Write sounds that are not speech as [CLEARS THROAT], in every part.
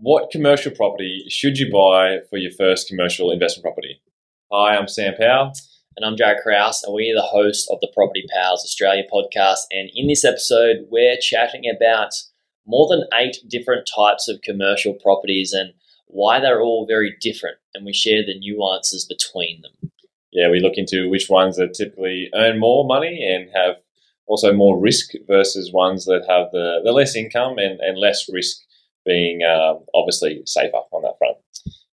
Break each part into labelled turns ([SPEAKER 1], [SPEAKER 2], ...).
[SPEAKER 1] what commercial property should you buy for your first commercial investment property? Hi, I'm Sam Powell.
[SPEAKER 2] And I'm Jared Kraus, and we're the host of the Property Pals Australia podcast. And in this episode, we're chatting about more than eight different types of commercial properties and why they're all very different. And we share the nuances between them.
[SPEAKER 1] Yeah, we look into which ones that typically earn more money and have also more risk versus ones that have the, the less income and, and less risk being uh, obviously safer on that front.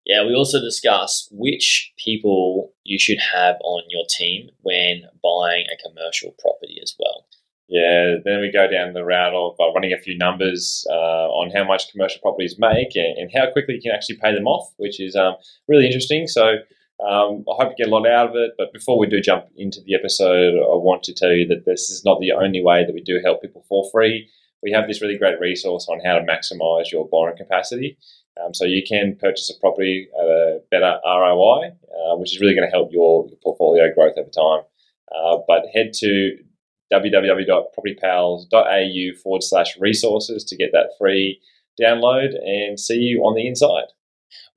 [SPEAKER 2] Yeah, we also discuss which people you should have on your team when buying a commercial property as well.
[SPEAKER 1] Yeah, then we go down the route of uh, running a few numbers uh, on how much commercial properties make and, and, how quickly you can actually pay them off, which is um, really interesting. So um, I hope you get a lot out of it. But before we do jump into the episode, I want to tell you that this is not the only way that we do help people for free. We have this really great resource on how to maximize your borrowing capacity. Um, so you can purchase a property at a better ROI, uh, which is really going to help your, portfolio growth over time. Uh, but head to www.propertypals.au forward slash resources to get that free download and see you on the inside.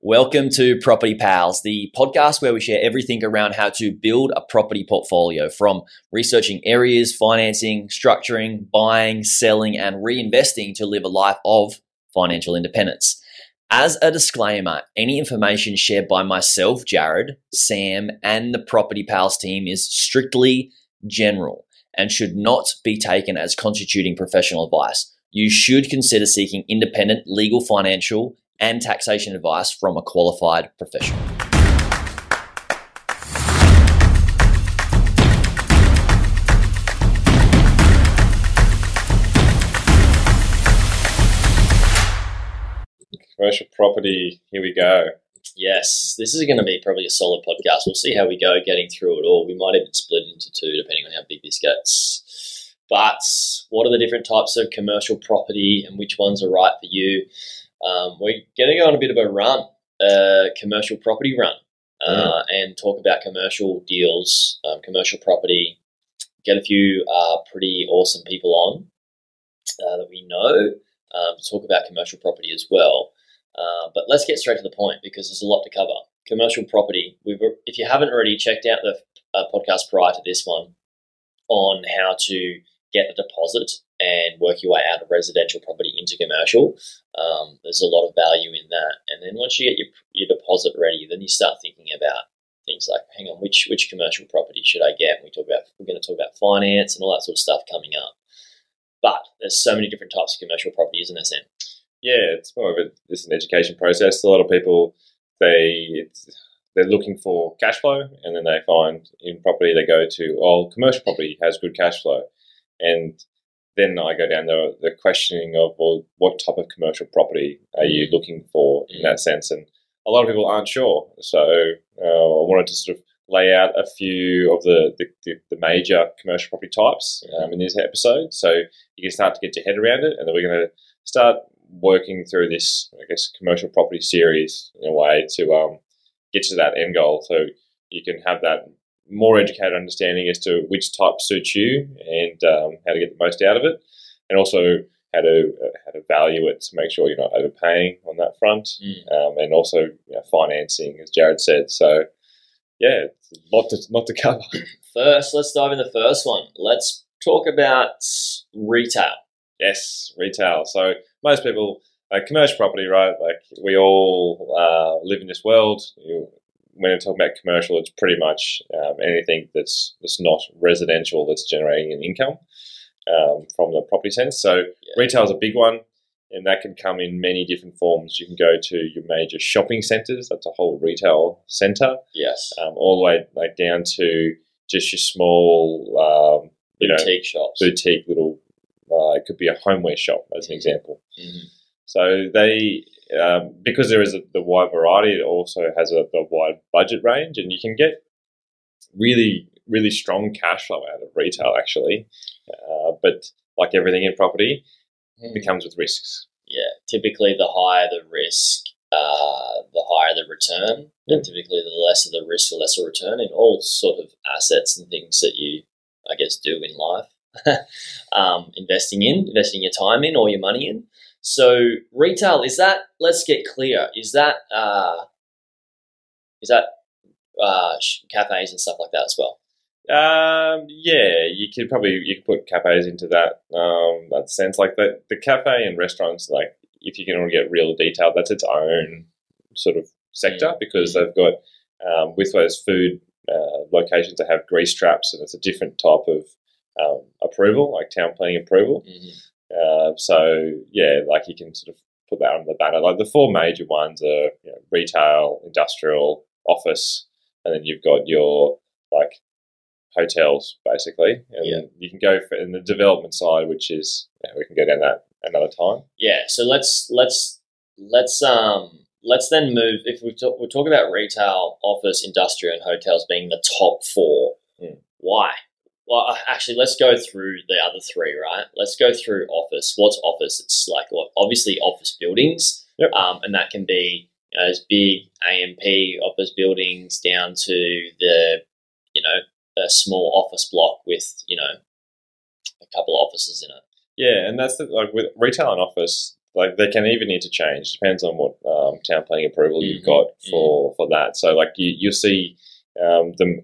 [SPEAKER 2] Welcome to Property Pals, the podcast where we share everything around how to build a property portfolio from researching areas, financing, structuring, buying, selling, and reinvesting to live a life of financial independence. As a disclaimer, any information shared by myself, Jared, Sam, and the Property Pals team is strictly general and should not be taken as constituting professional advice. You should consider seeking independent legal, financial, and taxation advice from a qualified professional.
[SPEAKER 1] commercial property. Here we go.
[SPEAKER 2] Yes, this is going to be probably a solid podcast. We'll see how we go getting through it all. We might even split it into two, depending on how big this gets. But what are the different types of commercial property and which ones are right for you? Um, we're going to go on a bit of a run, a commercial property run, uh, and talk about commercial deals, um, commercial property. Get a few uh, pretty awesome people on uh, that we know. Um, talk about commercial property as well. Uh, but let's get straight to the point because there's a lot to cover. Commercial property. We've, if you haven't already checked out the uh, podcast prior to this one on how to get a deposit and work your way out of residential property into commercial, um, there's a lot of value in that. And then once you get your, your deposit ready, then you start thinking about things like, hang on, which which commercial property should I get? And we talk about we're going to talk about finance and all that sort of stuff coming up. But there's so many different types of commercial property, isn't there, Sam?
[SPEAKER 1] yeah, it's more of a is an education process. A lot of people they they're looking for cash flow, and then they find in property they go to oh commercial property has good cash flow, and then I go down the the questioning of well what type of commercial property are you mm. looking for in that sense, and a lot of people aren't sure. So uh, I wanted to sort of lay out a few of the, the, the major commercial property types um, in this episode so you can start to get your head around it and then we're going to start working through this, I guess, commercial property series in a way to um, get to that end goal. So you can have that more educated understanding as to which type suits you and um, how to get the most out of it, and also how to uh, how to value it to make sure you're not overpaying on that front, mm. um, and also you know, financing, as Jared said. So yeah, a lot to lot to cover. [CLEARS THROAT]
[SPEAKER 2] First, let's dive in the first one. Let's talk about retail.
[SPEAKER 1] Yes, retail. So most people, like commercial property, right? Like we all uh, live in this world. You, when you're talking about commercial, it's pretty much um, anything that's that's not residential that's generating an income um, from the property sense. So yeah. retail is a big one, and that can come in many different forms. You can go to your major shopping centres. That's a whole retail centre.
[SPEAKER 2] Yes.
[SPEAKER 1] Um, all the way like down to just your small um, you
[SPEAKER 2] boutique
[SPEAKER 1] know,
[SPEAKER 2] shops,
[SPEAKER 1] boutique little uh, it could be a homeware shop, as an example.
[SPEAKER 2] Mm-hmm.
[SPEAKER 1] So they, um, because there is a, the wide variety, it also has a, a, wide budget range, and you can get really, really strong cash flow out of retail, actually. Uh, but like everything in property, mm. it comes with risks.
[SPEAKER 2] Yeah, typically the higher the risk, uh, the higher the return, mm. and typically the lesser the risk, the lesser return in all sort of assets and things that you, I guess, do in life. [LAUGHS] um, investing in, investing your time in or your money in. So retail is that? Let's get clear. Is that uh, is that uh, cafes and stuff like that as well?
[SPEAKER 1] Um, yeah, you could probably you could put cafes into that um, that sense. Like the the cafe and restaurants, like if you can get real detailed, that's its own sort of sector because they've got um, with those food uh, locations that have grease traps, and it's a different type of um, approval, like town planning approval. Uh, so yeah, like you can sort of put that under the banner. Like the four major ones are you know, retail, industrial, office, and then you've got your like hotels basically. And
[SPEAKER 2] Yeah.
[SPEAKER 1] you can go for in the development side, which is yeah, we can go down that another time.
[SPEAKER 2] Yeah. So let's let's let's um let's then move. If we talk, we talk about retail, office, industrial, and hotels being the top four.
[SPEAKER 1] Mm.
[SPEAKER 2] Why? Well, uh, actually, let's go through the other three. Right? Let's go through office. What's office? It's like what obviously office buildings,
[SPEAKER 1] Yep.
[SPEAKER 2] um, and that can be you know, those big AMP office buildings down to the you know a small office block with you know a couple of offices in it.
[SPEAKER 1] Yeah, and that's the, like with retail and office, like they can even interchange. Depends on what um, town planning approval you've
[SPEAKER 2] Mhm,
[SPEAKER 1] got for for that. So like you you'll see um, them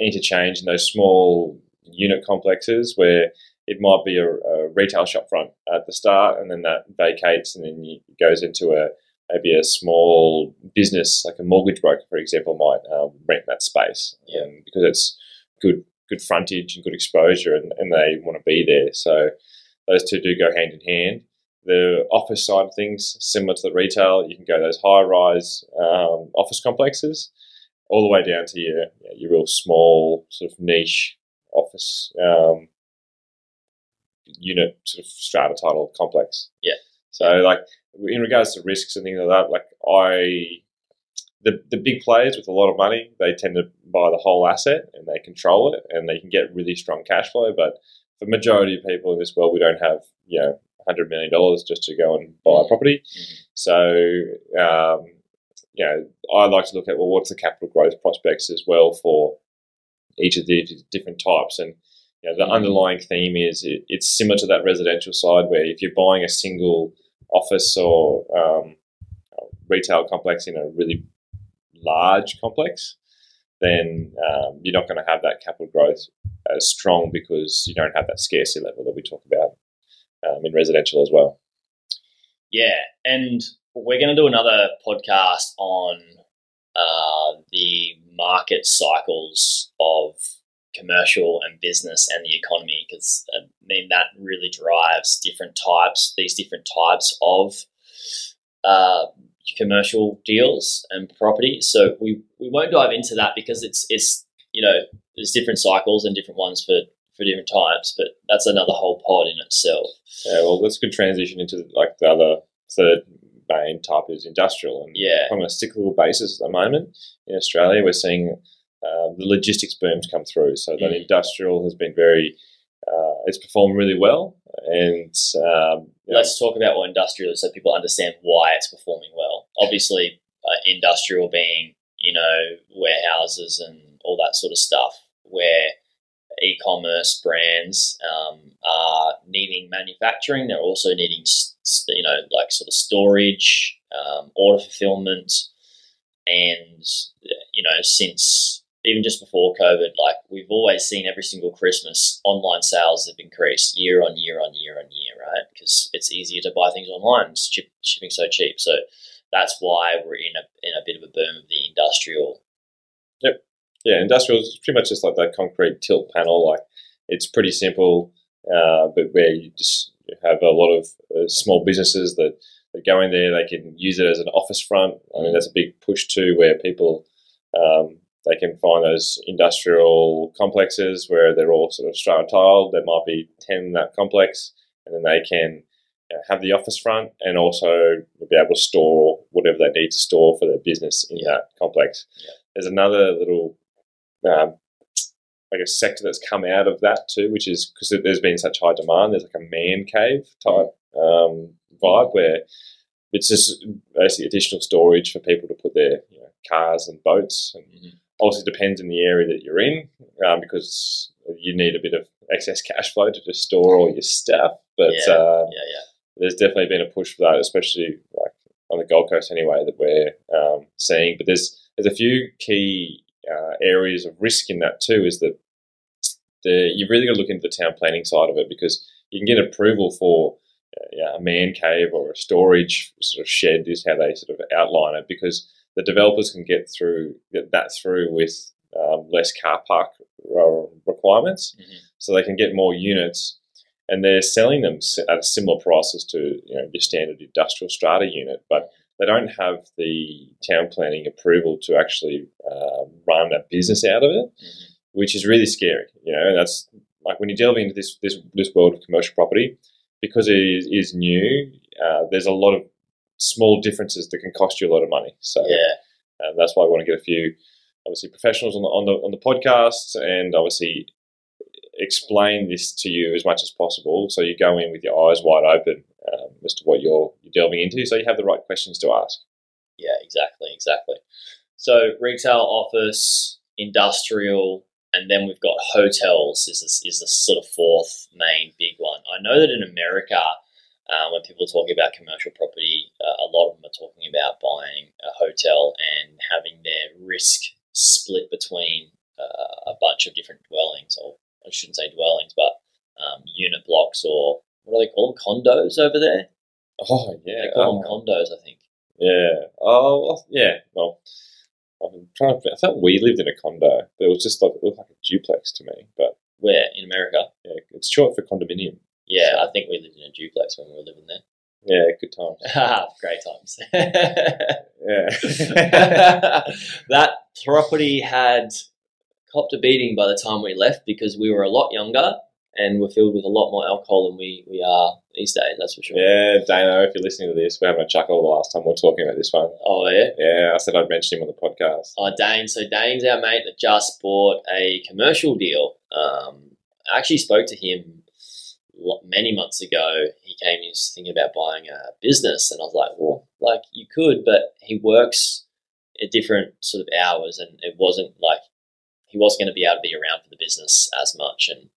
[SPEAKER 1] interchange in those small unit complexes where it might be a, a retail shop front at the start, and then that vacates, and then you, it goes into a maybe a small business, like a mortgage broker, for example, might um, rent that space,
[SPEAKER 2] Yeah.
[SPEAKER 1] and because it's good good frontage and good exposure, and, and they want to be there. So those two do go hand in hand. The office side of things, similar to the retail, you can go those high rise um, office complexes, all the way down to your your real small sort of niche office um, unit sort of strata title complex.
[SPEAKER 2] Yeah.
[SPEAKER 1] So like in regards to risks and things like that, like I the the big players with a lot of money, they tend to buy the whole asset and they control it and they can get really strong cash flow. But for the majority of people in this world, we don't have you know hundred million dollars just to go and buy a property.
[SPEAKER 2] Mhm.
[SPEAKER 1] So um, you know, I like to look at well, what's the capital growth prospects as well for each of the different types and. You know, the
[SPEAKER 2] Mhm.
[SPEAKER 1] underlying theme is it, it's similar to that residential side where if you're buying a single office or um, retail complex in a really large complex, then um, you're not going to have that capital growth as strong because you don't have that scarcity level that we talk about um, in residential as well.
[SPEAKER 2] Yeah, and we're going to do another podcast on uh, the market cycles of commercial and business and the economy because I mean that really drives different types, these different types of uh, commercial deals and property. So we, we won't dive into that because it's it's you know there's different cycles and different ones for for different types, but that's another whole pod in itself.
[SPEAKER 1] Yeah, well, that's a good transition into like the other third main type is industrial. And
[SPEAKER 2] Yeah.
[SPEAKER 1] from a cyclical basis at the moment in Australia, we're seeing uh, the logistics booms come through. So that
[SPEAKER 2] Mm.
[SPEAKER 1] industrial has been very, uh, it's performed really well. And um,
[SPEAKER 2] Let's talk about what industrial is so people understand why it's performing well. Obviously, uh, industrial being, you know, warehouses and all that sort of stuff where e commerce brands um, are needing manufacturing. They're also needing, you know, like sort of storage, um, order fulfillment. And, you know, since even just before COVID, like we've always seen every single Christmas, online sales have increased year on year on year on year, right? Because it's easier to buy things online. It's shipping so cheap. So that's why we're in a in a bit of a boom of the industrial.
[SPEAKER 1] Yeah, industrial is pretty much just like that concrete tilt panel. Like it's pretty simple, uh, but where you just have a lot of uh, small businesses that, that go in there, they can use it as an office front. I mean, that's a big push too, where people um, they can find those industrial complexes where they're all sort of strata titled. There might be ten in that complex, and then they can you know, have the office front and also be able to store whatever they need to store for their business in
[SPEAKER 2] Yeah.
[SPEAKER 1] that complex.
[SPEAKER 2] Yeah.
[SPEAKER 1] There's another little um, I guess sector that's come out of that too, which is because there's been such high demand. There's like a man cave type um, vibe where it's just basically additional storage for people to put their you know, cars and boats. And
[SPEAKER 2] Mhm.
[SPEAKER 1] obviously depends in the area that you're in um, because you need a bit of excess cash flow to just store all your stuff. But
[SPEAKER 2] Yeah.
[SPEAKER 1] um,
[SPEAKER 2] Yeah, yeah.
[SPEAKER 1] there's definitely been a push for that, especially like on the Gold Coast anyway that we're um, seeing. But there's there's a few key uh, areas of risk in that too. Is that the, you've really got to look into the town planning side of it because you can get approval for uh, yeah, a man cave or a storage sort of shed is how they sort of outline it because the developers can get through get that through with um, less car park uh, requirements,
[SPEAKER 2] Mhm.
[SPEAKER 1] so they can get more units, and they're selling them at similar prices to you know your standard industrial strata unit, but they don't have the town planning approval to actually uh, run a business out of it,
[SPEAKER 2] Mhm.
[SPEAKER 1] which is really scary. You know, and that's like when you delve into this this this world of commercial property, because it is, is new. Uh, there's a lot of small differences that can cost you a lot of money. So
[SPEAKER 2] Yeah,
[SPEAKER 1] um, that's why I want to get a few, obviously, professionals on the on the on the podcast, and obviously explain this to you as much as possible, so you go in with your eyes wide open um, as to what you're you're delving into, so you have the right questions to ask.
[SPEAKER 2] yeah, exactly, exactly. So retail, office, industrial, and then we've got hotels. Is this is the sort of fourth main big one? I know that in America, uh, when people are talking about commercial property, uh, a lot of them are talking about buying a hotel and having their risk split between uh, a bunch of different dwellings, or I shouldn't say dwellings, but um, unit blocks, or what do they call them? Condos over there.
[SPEAKER 1] Oh yeah,
[SPEAKER 2] They call them
[SPEAKER 1] oh,
[SPEAKER 2] condos, I think.
[SPEAKER 1] yeah. Oh yeah. Well, I'm trying to. I thought we lived in a condo, but it was just like it looked like a duplex to me. But
[SPEAKER 2] Where in America?
[SPEAKER 1] yeah, it's short for condominium.
[SPEAKER 2] Yeah, I think we lived in a duplex when we were living there.
[SPEAKER 1] Yeah, good times. [LAUGHS]
[SPEAKER 2] Ah, great times. [LAUGHS]
[SPEAKER 1] Yeah. [LAUGHS]
[SPEAKER 2] that property had copped a beating by the time we left because we were a lot younger and we're filled with a lot more alcohol than we, we are these days, that's for sure.
[SPEAKER 1] Yeah, Dano, if you're listening to this, we're having a chuckle the last time we are talking about this one.
[SPEAKER 2] Oh, yeah?
[SPEAKER 1] Yeah, I said I'd mention him on the podcast.
[SPEAKER 2] Oh, Dane. So Dane's our mate that just bought a commercial deal. Um, I actually spoke to him many months ago. He came, he was thinking about buying a business, and I was like, well, like you could, but he works at different sort of hours, and it wasn't like he wasn't going to be able to be around for the business as much. And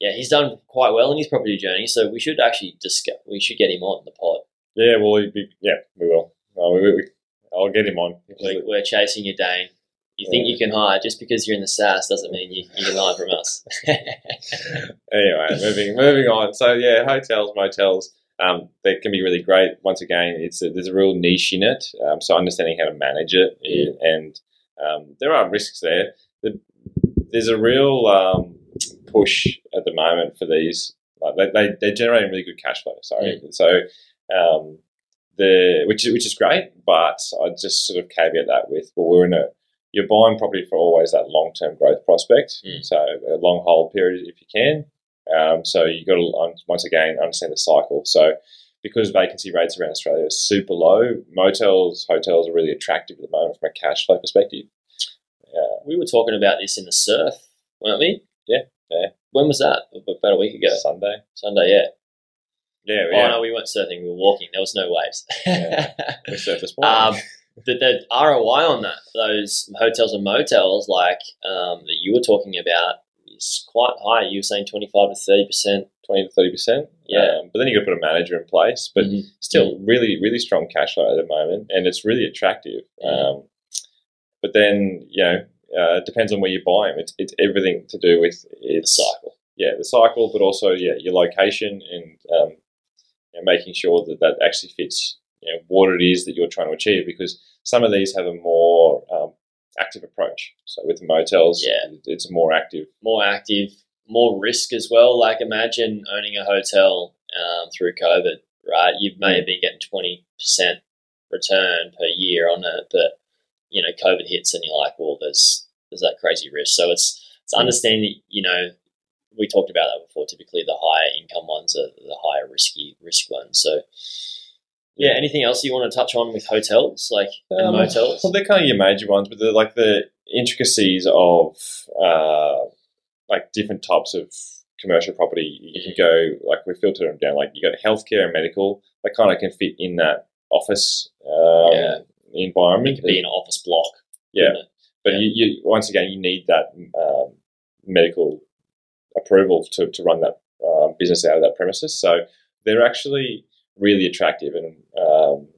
[SPEAKER 2] yeah, he's done quite well in his property journey, so we should actually discuss. We should get him on the pod.
[SPEAKER 1] Yeah, well, be, yeah, we will. No, we, we, I'll get him on.
[SPEAKER 2] We're, we're chasing you, Dane. You think
[SPEAKER 1] Yeah.
[SPEAKER 2] you can hire just because you're in the SAS doesn't mean you, you can hire from us. [LAUGHS]
[SPEAKER 1] anyway, moving moving on. So yeah, hotels, motels, um, they can be really great. Once again, it's a, there's a real niche in it. Um, so understanding how to manage it,
[SPEAKER 2] Yeah.
[SPEAKER 1] and um, there are risks there. The, there's a real um, push the moment for these. Like they, they they're generating really good cash flow. Sorry, so um, the which is which is great, but I just sort of caveat that with well, we're in a you're buying property for always that long term growth prospect.
[SPEAKER 2] Mm.
[SPEAKER 1] So a long hold period if you can. Um, so you got to once again understand the cycle. So because vacancy rates around Australia are super low, motels, hotels are really attractive at the moment from a cash flow perspective. Uh,
[SPEAKER 2] we were talking about this in the surf, weren't we?
[SPEAKER 1] Yeah, yeah.
[SPEAKER 2] When was that? About a week ago.
[SPEAKER 1] Sunday,
[SPEAKER 2] Sunday, yeah.
[SPEAKER 1] yeah,
[SPEAKER 2] Oh no, we weren't surfing. We were walking. There was no waves.
[SPEAKER 1] Yeah. [LAUGHS] we surfed this morning.
[SPEAKER 2] um, the, the ROI on that, those hotels and motels, like um, that you were talking about, is quite high. You were saying twenty five to thirty percent.
[SPEAKER 1] Twenty to thirty percent.
[SPEAKER 2] Yeah.
[SPEAKER 1] Um, but then you got to put a manager in place. But
[SPEAKER 2] Mhm.
[SPEAKER 1] still really really strong cash flow at the moment and it's really attractive
[SPEAKER 2] Mm.
[SPEAKER 1] um, but then you know uh, it depends on where you buy them it's, it's everything to do with
[SPEAKER 2] the
[SPEAKER 1] its
[SPEAKER 2] cycle.
[SPEAKER 1] yeah the cycle but also yeah your location and um, you know, making sure that that actually fits you know, what it is that you're trying to achieve because some of these have a more um, active approach so with the motels
[SPEAKER 2] Yeah.
[SPEAKER 1] it's more active
[SPEAKER 2] More active, more risk as well. Like imagine owning a hotel um, through COVID, right? You may have been getting twenty percent return per year on it, but you know, COVID hits and you're like, well, there's there's that crazy risk. So it's it's understanding, you know, we talked about that before. Typically, the higher income ones are the higher risky risk ones. So, yeah. Anything else you want to touch on with hotels, like and
[SPEAKER 1] Um,
[SPEAKER 2] motels?
[SPEAKER 1] Well, they're kind of your major ones, but they're like the intricacies of uh, like different types of commercial property. You can go like we filter them down. Like you got healthcare and medical. They kind of can fit in that office um,
[SPEAKER 2] Yeah. It
[SPEAKER 1] environment.
[SPEAKER 2] could be an office block.
[SPEAKER 1] yeah, but
[SPEAKER 2] yeah.
[SPEAKER 1] you, you once again you need that um, medical approval to, to run that um, business out of that premises. So they're actually really attractive. And um,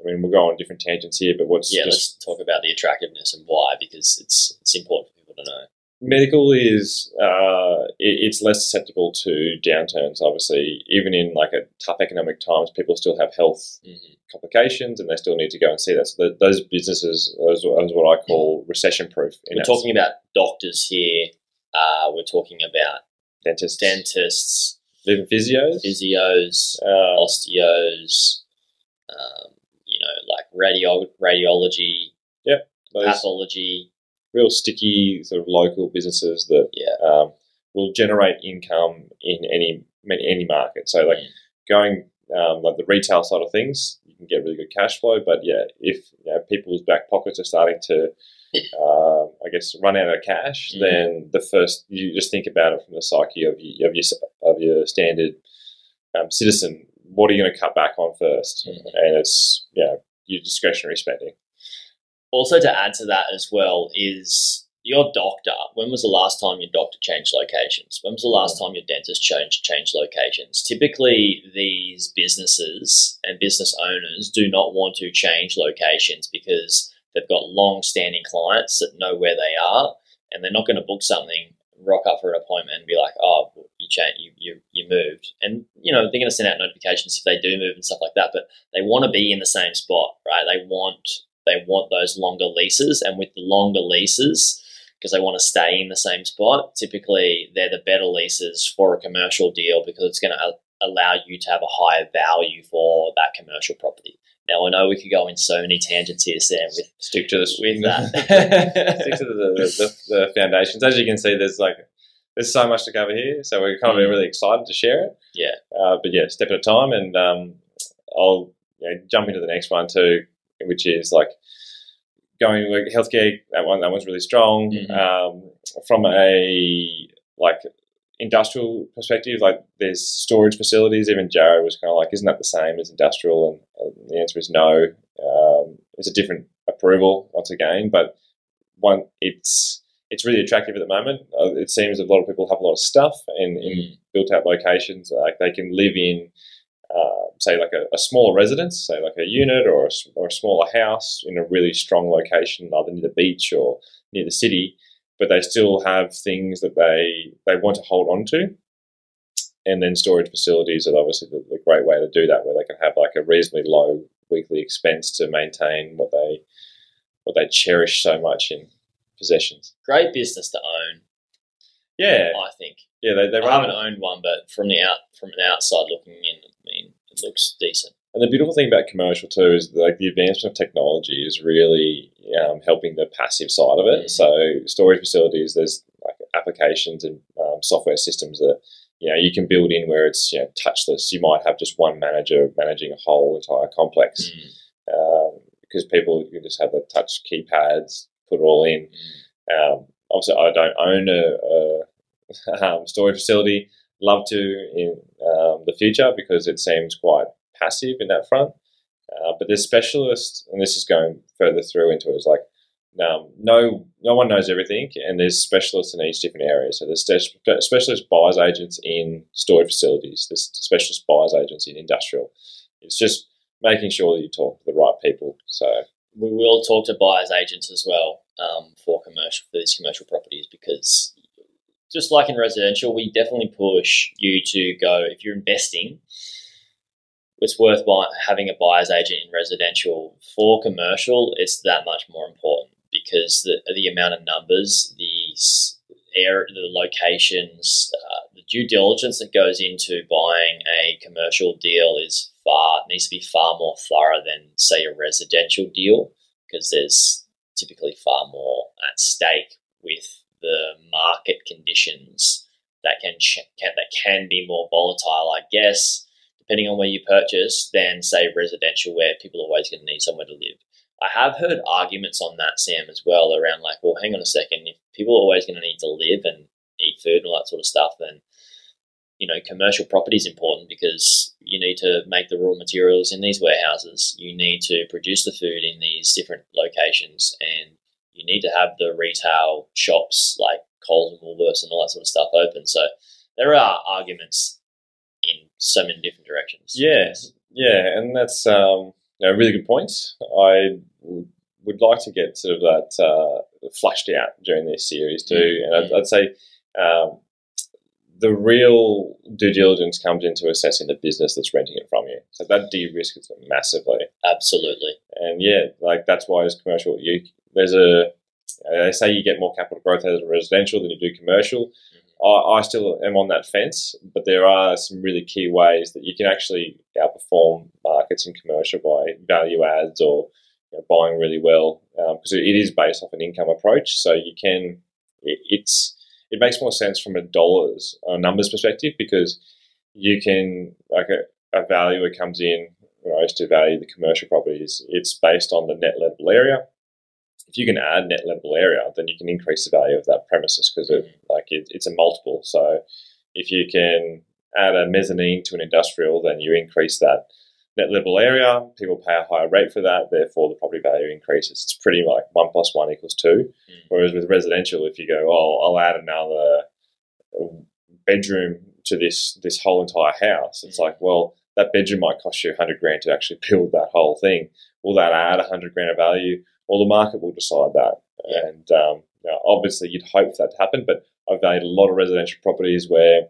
[SPEAKER 1] I mean, we'll go on different tangents here, but what's
[SPEAKER 2] Yeah,
[SPEAKER 1] just
[SPEAKER 2] let's talk about the attractiveness and why because it's it's important for people to know.
[SPEAKER 1] Medical is uh, it's less susceptible to downturns. Obviously, even in like a tough economic times, people still have health
[SPEAKER 2] Mm-hmm.
[SPEAKER 1] complications, and they still need to go and see that. So th those businesses is, is what I call recession proof.
[SPEAKER 2] We're talking about doctors here. Uh, we're talking about
[SPEAKER 1] dentists,
[SPEAKER 2] dentists,
[SPEAKER 1] even physios,
[SPEAKER 2] physios,
[SPEAKER 1] uh,
[SPEAKER 2] osteos, um, you know, like radio, radiology,
[SPEAKER 1] those
[SPEAKER 2] pathology.
[SPEAKER 1] Real sticky sort of local businesses that
[SPEAKER 2] Yeah.
[SPEAKER 1] um, will generate income in any any market. So like
[SPEAKER 2] Mm.
[SPEAKER 1] going um, like the retail side of things, you can get really good cash flow. But yeah, if you know, people's back pockets are starting to, uh, [LAUGHS] I guess, run out of cash,
[SPEAKER 2] Mhm.
[SPEAKER 1] then the first you just think about it from the psyche of your of your of your standard um, citizen. What are you going to cut back on 1st
[SPEAKER 2] Mhm.
[SPEAKER 1] And it's yeah, your discretionary spending.
[SPEAKER 2] Also, to add to that as well is your doctor. When was the last time your doctor changed locations? When was the last mm. time your dentist changed changed locations? Typically, these businesses and business owners do not want to change locations because they've got long-standing clients that know where they are, and they're not going to book something, rock up for an appointment, and be like, "Oh, you changed, you you you moved," and you know they're going to send out notifications if they do move and stuff like that. But they want to be in the same spot, right? They want they want those longer leases, and with the longer leases, because they want to stay in the same spot, typically they're the better leases for a commercial deal because it's going to allow you to have a higher value for that commercial property. Now I know we could go in so many tangents here, Sam, with
[SPEAKER 1] Stick to this
[SPEAKER 2] with [LAUGHS] [LAUGHS]
[SPEAKER 1] stick to the, the, the, the foundations. As you can see, there's like there's so much to cover here, so we're kind of
[SPEAKER 2] Mm.
[SPEAKER 1] really excited to share it.
[SPEAKER 2] Yeah.
[SPEAKER 1] Uh, but yeah, step at a time, and um, I'll you know, jump into the next one too, which is like going like healthcare. That one, that one's really strong.
[SPEAKER 2] Mhm.
[SPEAKER 1] Um, from a like industrial perspective, like there's storage facilities. Even Jared was kind of like, "Isn't that the same as industrial?" And uh, the answer is no. Um, it's a different approval once again, but one it's it's really attractive at the moment. Uh, it seems a lot of people have a lot of stuff in, in
[SPEAKER 2] Mm.
[SPEAKER 1] built out locations. Like they can live in, uh, say, like a, a smaller residence, say like a unit or a, or a smaller house in a really strong location, either near the beach or near the city, but they still have things that they they want to hold on to. And then storage facilities are obviously the, the great way to do that, where they can have like a reasonably low weekly expense to maintain what they what they cherish so much in possessions.
[SPEAKER 2] Great business to own,
[SPEAKER 1] Yeah,
[SPEAKER 2] I think.
[SPEAKER 1] yeah, they, they
[SPEAKER 2] I haven't owned one, but from the out from an outside looking in, I mean, it looks decent.
[SPEAKER 1] And the beautiful thing about commercial too is like the advancement of technology is really um, helping the passive side of it.
[SPEAKER 2] Mhm.
[SPEAKER 1] So storage facilities, there's like applications and um, software systems that you know you can build in where it's you know touchless. You might have just one manager managing a whole entire complex
[SPEAKER 2] Mm.
[SPEAKER 1] um, because people you can just have the touch keypads, put it all in. Um, obviously, I don't own a, a [LAUGHS] um, storage facility. Love to in um, the future because it seems quite passive in that front. Uh, but there's specialists, and this is going further through into it. Is like um, no no one knows everything, and there's specialists in each different area. So there's spe- specialist buyers agents in storage facilities. There's specialist buyers agents in industrial. It's just making sure that you talk to the right people. So
[SPEAKER 2] we will talk to buyers agents as well um, for commercial for these commercial properties because just like in residential, we definitely push you to go if you're investing. It's worth having a buyer's agent in residential. For commercial, it's that much more important because the the amount of numbers, the air, the locations, uh, the due diligence that goes into buying a commercial deal is far needs to be far more thorough than say a residential deal because there's typically far more at stake with the market conditions that can, can that can be more volatile, I guess, depending on where you purchase, than say residential, where people are always going to need somewhere to live. I have heard arguments on that, Sam, as well, around like, well, hang on a second, if people are always going to need to live and eat food and all that sort of stuff, then you know, commercial property is important because you need to make the raw materials in these warehouses. You need to produce the food in these different locations, and you need to have the retail shops like Coles and Woolworths and all that sort of stuff open. So there are arguments in so many different directions.
[SPEAKER 1] yeah, Yeah, and that's um, you know, a really good point. I would, would like to get sort of that uh, flushed out during this series too,
[SPEAKER 2] Mm.
[SPEAKER 1] and I'd, I'd say um, the real due diligence comes into assessing the business that's renting it from you. So that de-risks it massively.
[SPEAKER 2] Absolutely.
[SPEAKER 1] And yeah, like that's why as commercial, you there's a they say you get more capital growth as a residential than you do commercial. Mm-hmm. I, I still am on that fence, but there are some really key ways that you can actually outperform markets in commercial by value adds or you know, buying really well um, because it, it is based off an income approach. So you can it, it's it makes more sense from a dollars or numbers perspective because you can like a, a valuer comes in you know, to value the commercial properties. It's based on the net lettable area. If you can add net lettable area, then you can increase the value of that premises because it, like it, it's a multiple. So if you can add a mezzanine to an industrial, then you increase that net lettable area. People pay a higher rate for that, therefore the property value increases. It's pretty like one plus one equals two.
[SPEAKER 2] Mm.
[SPEAKER 1] Whereas with residential, if you go, oh, I'll add another bedroom to this this whole entire house, it's
[SPEAKER 2] Mm.
[SPEAKER 1] like, well, that bedroom might cost you hundred grand to actually build that whole thing. Will that add hundred grand of value? Well, the market will decide that.
[SPEAKER 2] Yeah.
[SPEAKER 1] And um, you know, obviously, you'd hope for that to happen, but I've valued a lot of residential properties where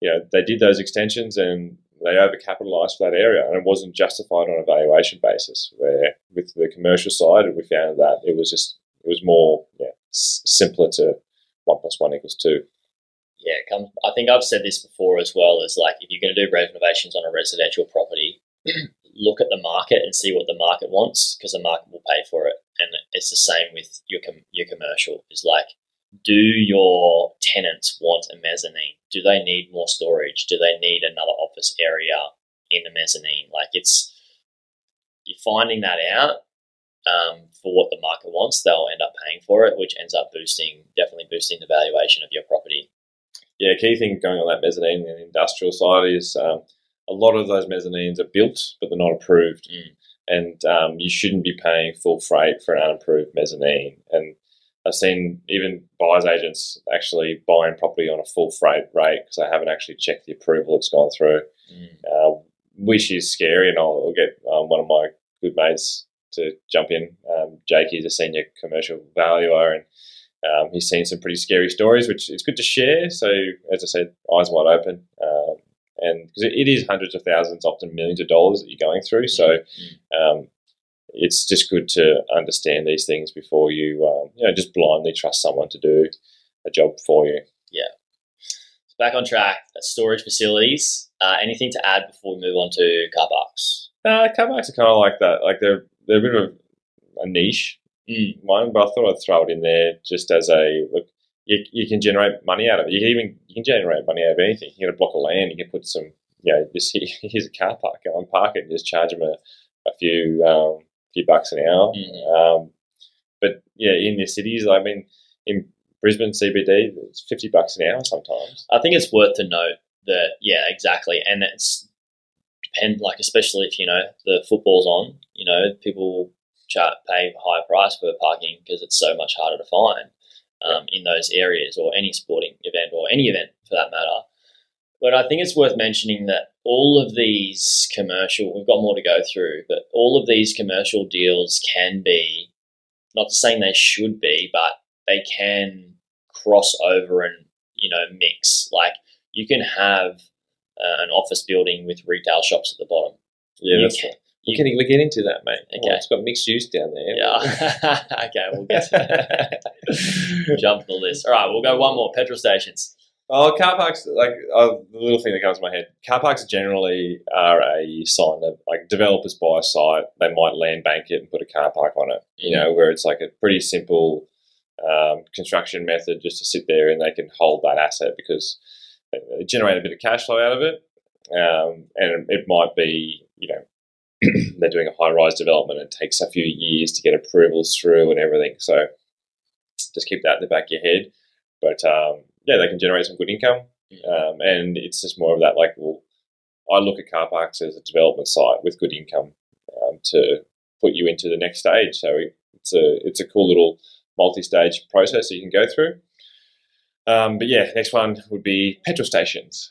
[SPEAKER 1] you know they did those extensions and they overcapitalized for that area, and it wasn't justified on a valuation basis. Where with the commercial side, we found that it was just it was more yeah, simpler to one plus one equals two.
[SPEAKER 2] Yeah, it comes, I think I've said this before as well. Is like if you're going to do renovations on a residential property, [CLEARS THROAT] look at the market and see what the market wants because the market will pay for it. And it's the same with your com- your commercial. Is like, do your tenants want a mezzanine? Do they need more storage? Do they need another office area in the mezzanine? Like it's you're finding that out um, for what the market wants. They'll end up paying for it, which ends up boosting definitely boosting the valuation of your property.
[SPEAKER 1] Yeah, key thing going on that mezzanine and industrial side is um, a lot of those mezzanines are built, but they're not approved.
[SPEAKER 2] Mm.
[SPEAKER 1] And um, you shouldn't be paying full freight for an unapproved mezzanine. And I've seen even buyers agents actually buying property on a full freight rate because they haven't actually checked the approval it's gone through.
[SPEAKER 2] Mm.
[SPEAKER 1] Uh, which is scary, and I'll, I'll get um, one of my good mates to jump in. Um, Jake is a senior commercial valuer, and um, he's seen some pretty scary stories, which it's good to share. So, as I said, eyes wide open, um, and because it, it is hundreds of thousands, often millions of dollars that you're going through. So, um, it's just good to understand these things before you, um, you know, just blindly trust someone to do a job for you. Yeah.
[SPEAKER 2] Back on track. Storage facilities. Uh, anything to add before we move on to car parks?
[SPEAKER 1] Uh, car parks are kind of like that. Like they're they're a bit of a niche
[SPEAKER 2] Mm.
[SPEAKER 1] one, but I thought I'd throw it in there just as a look. You, you can generate money out of it. You can even you can generate money out of anything. You get a block of land. You can put some, you know, just [LAUGHS] here's a car park. Go and park it and just charge them a, a few um, few bucks an hour.
[SPEAKER 2] Mhm.
[SPEAKER 1] Um, but yeah, in the cities, I mean, in Brisbane CBD, it's fifty bucks an hour sometimes.
[SPEAKER 2] I think it's worth to note that yeah, exactly, and it's depend like especially if you know the football's on, you know, people char- pay a higher price for parking because it's so much harder to find um, in those areas or any sporting event or any event for that matter. But I think it's worth mentioning that all of these commercial, we've got more to go through, but all of these commercial deals can be, not to saying they should be, but they can cross over and, you know, mix. Like you can have uh, an office building with retail shops at the bottom.
[SPEAKER 1] Yeah,
[SPEAKER 2] You can-
[SPEAKER 1] right. We can we get into that, mate.
[SPEAKER 2] Okay.
[SPEAKER 1] Oh, it's got mixed use down there.
[SPEAKER 2] Yeah. [LAUGHS] okay, we'll get to [LAUGHS] [LAUGHS] jump the list. All right, we'll go one more. Petrol stations.
[SPEAKER 1] Oh, car parks, like uh, the little thing that comes to my head, car parks generally are a sign of like developers buy a site, they might land bank it and put a car park on it, you know, where it's like a pretty simple um, construction method just to sit there and they can hold that asset because they generate a bit of cash flow out of it. Um, and it might be, you know, [CLEARS THROAT] they're doing a high rise development and it takes a few years to get approvals through and everything. So just keep that in the back of your head. But um, yeah, they can generate some good income. Um, and it's just more of that, like, well, I look at car parks as a development site with good income um, to put you into the next stage. So it's a it's a cool little multi-stage process that you can go through. Um, but yeah, next one would be petrol stations.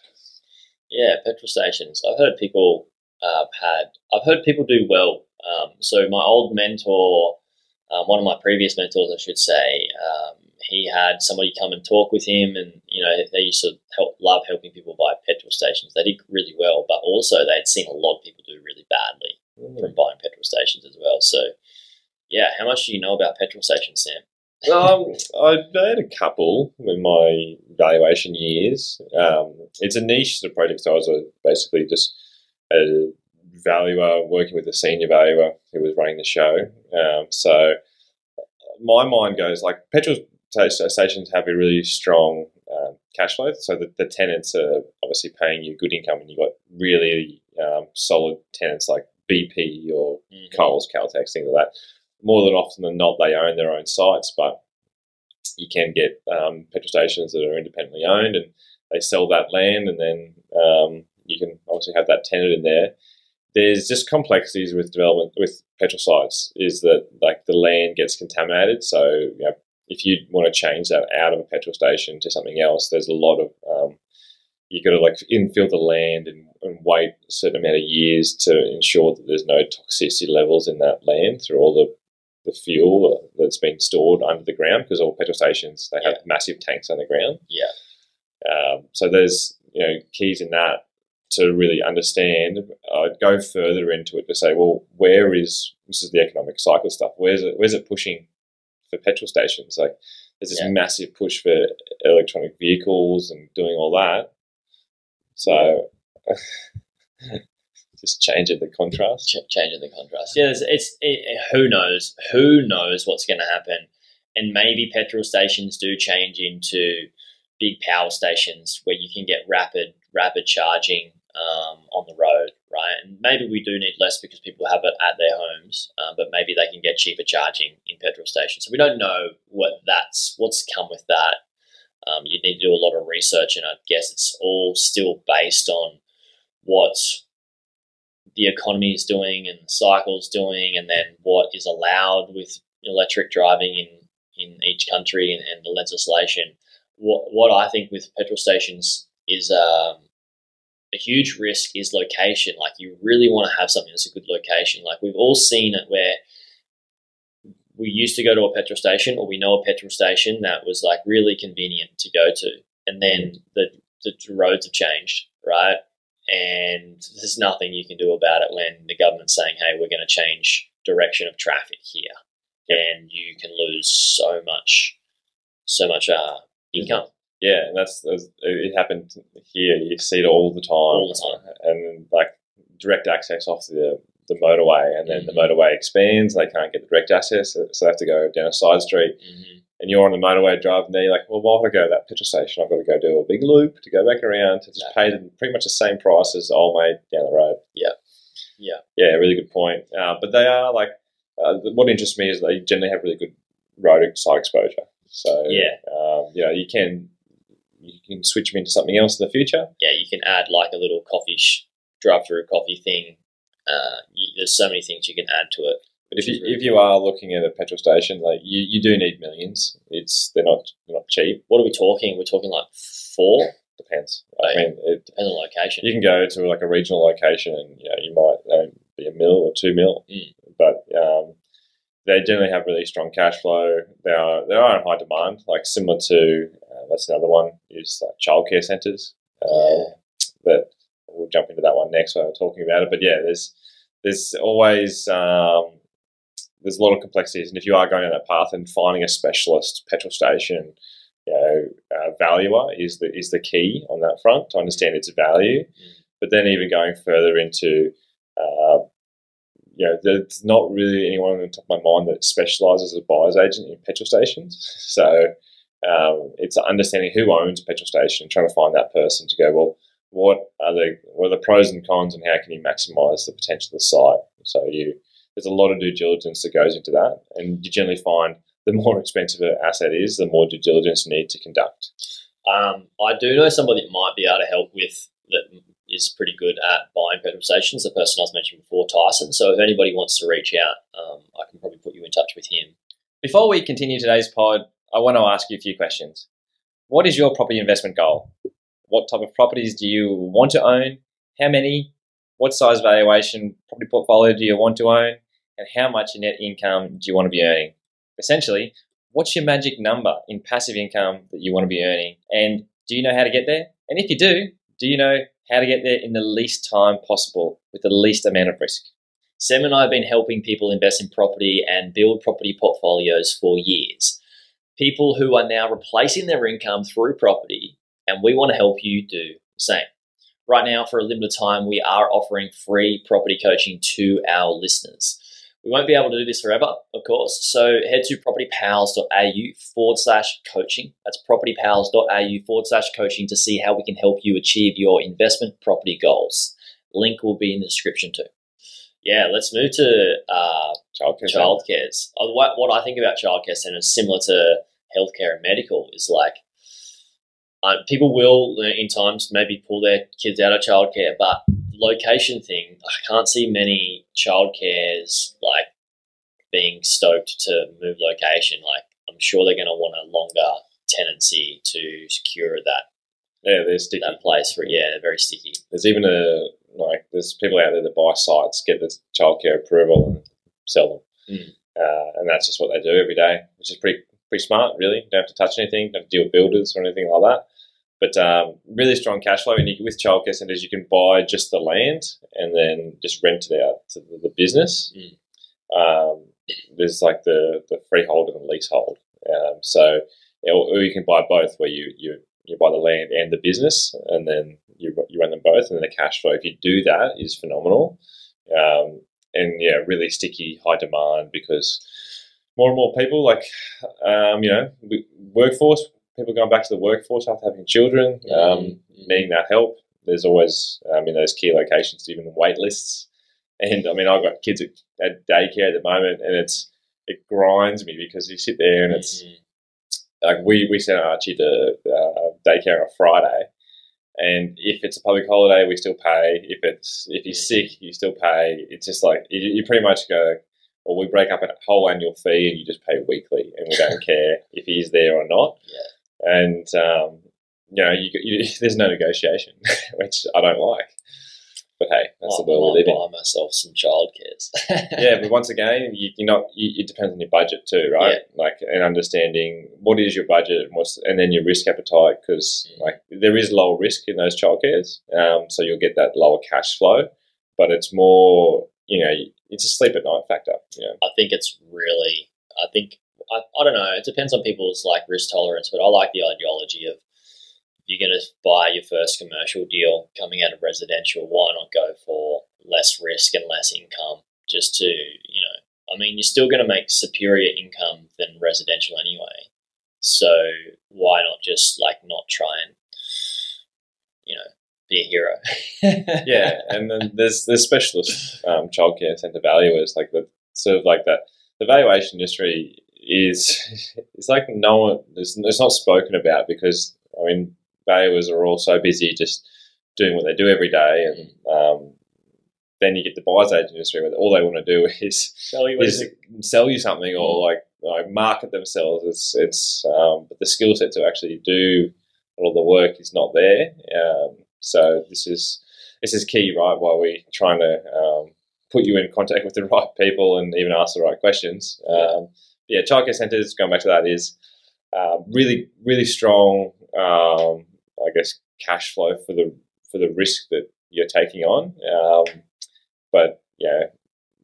[SPEAKER 2] Yeah, petrol stations. I've heard people uh, had. I've heard people do well. Um, so my old mentor, um, one of my previous mentors, I should say, um, he had somebody come and talk with him, and you know they used to help love helping people buy petrol stations. They did really well, but also they'd seen a lot of people do really badly from buying petrol stations as well. So yeah, how much do you know about petrol stations, Sam?
[SPEAKER 1] um, [LAUGHS] I've made a couple in my valuation years. Um, it's a niche sort of project. So I was a, basically just a valuer working with a senior valuer who was running the show. Um, so my mind goes like petrol stations have a really strong um, cash flow. So the, the, tenants are obviously paying you good income, and you've got really um, solid tenants like BP or mm-hmm. Coles, Caltex, things like that more than often than not, they own their own sites, but you can get um, petrol stations that are independently owned and they sell that land and then um, you can obviously have that tenant in there. There's just complexities with development with petrol sites is that like the land gets contaminated. So you know, if you want to change that out of a petrol station to something else, there's a lot of um, you got to like infill the land and, and, wait a certain amount of years to ensure that there's no toxicity levels in that land through all the the fuel that's been stored under the ground because all petrol stations they have yeah. massive tanks underground.
[SPEAKER 2] Yeah.
[SPEAKER 1] Um, so there's you know keys in that to really understand. I'd go further into it to say, well, where is this is the economic cycle stuff? Where's it? Where's it pushing for petrol stations? Like there's this yeah. massive push for electronic vehicles and doing all that. So. [LAUGHS] just changing the contrast.
[SPEAKER 2] Ch- changing the contrast. Yeah, it's, it's it, who knows who knows what's going to happen, and maybe petrol stations do change into big power stations where you can get rapid rapid charging um, on the road, right? And maybe we do need less because people have it at their homes, uh, but maybe they can get cheaper charging in petrol stations. So we don't know what that's what's come with that. Um, you need to do a lot of research, and I guess it's all still based on what the economy is doing and the cycle is doing, and then what is allowed with electric driving in, in each country and, and the legislation. What, what I think with petrol stations is um, a huge risk is location. Like you really want to have something that's a good location. Like we've all seen it where we used to go to a petrol station or we know a petrol station that was like really convenient to go to. And then the, the roads have changed, right? and there's nothing you can do about it when the government's saying, "Hey, we're going to change direction of traffic here," and you can lose so much, so much uh, income.
[SPEAKER 1] Yeah, and that's, that's it happened here. You see it all the time,
[SPEAKER 2] all the time,
[SPEAKER 1] and like direct access off the the motorway, and then mm-hmm. the motorway expands. They can't get the direct access, so they have to go down a side street. Mm-hmm and you're on the motorway driving there, you're like, well, why would I go to that petrol station? I've got to go do a big loop to go back around to just pay them pretty much the same price as old mate down the road.
[SPEAKER 2] Yeah. Yeah.
[SPEAKER 1] Yeah, really good point. Uh, but they are like, uh, what interests me is they generally have really good road side exposure. So,
[SPEAKER 2] yeah.
[SPEAKER 1] Um, you know, you can you can switch them into something else in the future.
[SPEAKER 2] Yeah, you can add like a little coffee sh- drive through coffee thing. Uh, you, there's so many things you can add to it.
[SPEAKER 1] But if you if you are looking at a petrol station, like you, you do need millions. It's they're not they're not cheap.
[SPEAKER 2] What are we talking? We're talking like four.
[SPEAKER 1] Depends.
[SPEAKER 2] Right? I mean, it depends on location.
[SPEAKER 1] You can go to like a regional location, and you know you might you be a mil or two mil,
[SPEAKER 2] mm.
[SPEAKER 1] but um, they generally have really strong cash flow. They are they are in high demand, like similar to uh, that's another one is like childcare centres. Um, yeah. That we'll jump into that one next when we're talking about it. But yeah, there's there's always um, there's a lot of complexities, and if you are going down that path and finding a specialist petrol station, you know, uh, valuer is the is the key on that front to understand its value. Mm. But then even going further into, uh, you know, there's not really anyone on the top of my mind that specialises as a buyer's agent in petrol stations. [LAUGHS] So um, it's understanding who owns a petrol station trying to find that person to go, well, what are the what are the pros and cons, and how can you maximise the potential of the site? So you there's a lot of due diligence that goes into that, and you generally find the [LAUGHS] more expensive an asset is, the more due diligence you need to conduct.
[SPEAKER 2] Um, I do know somebody that might be able to help with that is pretty good at buying petrol. The person I was mentioning before, Tyson. So if anybody wants to reach out, um, I can probably put you in touch with him.
[SPEAKER 3] Before we continue today's pod, I want to ask you a few questions. What is your property investment goal? What type of properties do you want to own? How many? what size valuation property portfolio do you want to own, and how much net income do you want to be earning? Essentially, what's your magic number in passive income that you want to be earning? And do you know how to get there? And if you do, do you know how to get there in the least time possible with the least amount of risk?
[SPEAKER 2] Sam and I have been helping people invest in property and build property portfolios for years. People who are now replacing their income through property, and we want to help you do the same. Right now, for a limited time, we are offering free property coaching to our listeners. We won't be able to do this forever, of course. So head to propertypals.au forward slash coaching. That's propertypals.au forward slash coaching to see how we can help you achieve your investment property goals. Link will be in the description too. Yeah, let's move to uh,
[SPEAKER 1] Childcare.
[SPEAKER 2] childcares. Uh, What, what I think about childcare centers, similar to healthcare and medical, is like um, people will uh, in times maybe pull their kids out of childcare, but the location thing, I can't see many childcares like being stoked to move location. Like I'm sure they're going to want a longer tenancy to secure that
[SPEAKER 1] Yeah, they're sticky.
[SPEAKER 2] that place for yeah, they're very sticky.
[SPEAKER 1] There's even a like there's people out there that buy sites, get the childcare approval, and sell them,
[SPEAKER 2] Mm.
[SPEAKER 1] uh, and that's just what they do every day, which is pretty pretty smart. Really, don't have to touch anything, don't have to deal with builders or anything like that. But um, really strong cash flow, and you, with childcare centres, you can buy just the land and then just rent it out to the, the business.
[SPEAKER 2] Mm.
[SPEAKER 1] Um, there's like the the freehold and the leasehold, um, so or, you can buy both, where you you you buy the land and the business, and then you, you run them both, and then the cash flow. If you do that, is phenomenal, um, and yeah, really sticky, high demand because more and more people like um, you know workforce people going back to the workforce after having children, um,
[SPEAKER 2] Mm.
[SPEAKER 1] needing that help. There's always um, in those key locations even wait lists, and I mean I've got kids at, at daycare at the moment, and it's it grinds me because you sit there and it's
[SPEAKER 2] Mhm.
[SPEAKER 1] like we we send Archie to uh, daycare on a Friday, and if it's a public holiday, we still pay. If it's if he's sick, you still pay. It's just like you, you pretty much go, well, we break up a whole annual fee, and you just pay weekly, and we don't [LAUGHS] care if he's there or not.
[SPEAKER 2] Yeah.
[SPEAKER 1] And um, you know, you, you, [LAUGHS] there's no negotiation, [LAUGHS] which I don't like. But hey, that's
[SPEAKER 2] I
[SPEAKER 1] the world we live in
[SPEAKER 2] buy myself some childcares.
[SPEAKER 1] yeah, but once again, you, you're not. You, it depends on your budget too, right? Like, and understanding what is your budget and what's, and then your risk appetite, because
[SPEAKER 2] Mm.
[SPEAKER 1] like there is lower risk in those childcares, um, so you'll get that lower cash flow, but it's more, you know, it's a sleep at night factor. You know,
[SPEAKER 2] I think it's really, I think, I, I don't know, it depends on people's like risk tolerance, but I like the ideology of if you're going to buy your first commercial deal coming out of residential, why not go for less risk and less income just to, you know, I mean, you're still going to make superior income than residential anyway. So why not just like not try and, you know, be a hero? [LAUGHS]
[SPEAKER 1] yeah, and then there's there's specialist um, childcare centre valuers like the sort of like that. The valuation industry is it's like no one it's, it's not spoken about because I mean valuers are all so busy just doing what they do every day, and um, then you get the buyer's agent industry where all they want to do is
[SPEAKER 2] Sell you
[SPEAKER 1] is sell you something or like like market themselves. It's it's um, but the skill set to actually do all the work is not there. Um, so this is this is key, right? While we're trying to um, put you in contact with the [LAUGHS] right people and even ask the right questions. Um, yeah, childcare centres. Going back to that is uh, really really strong. Um, I guess cash flow for the for the risk that you're taking on. Um, but yeah,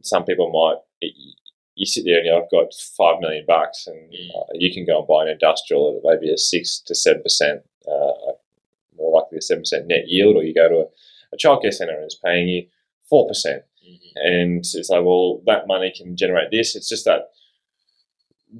[SPEAKER 1] some people might you sit there and you know, I've got five million bucks, and
[SPEAKER 2] Mm.
[SPEAKER 1] uh, you can go and buy an industrial at maybe a six to seven percent, uh, likely a seven percent net yield, or you go to a, a childcare centre and it's paying you four percent,
[SPEAKER 2] Mhm.
[SPEAKER 1] and it's like, well, that money can generate this. It's just that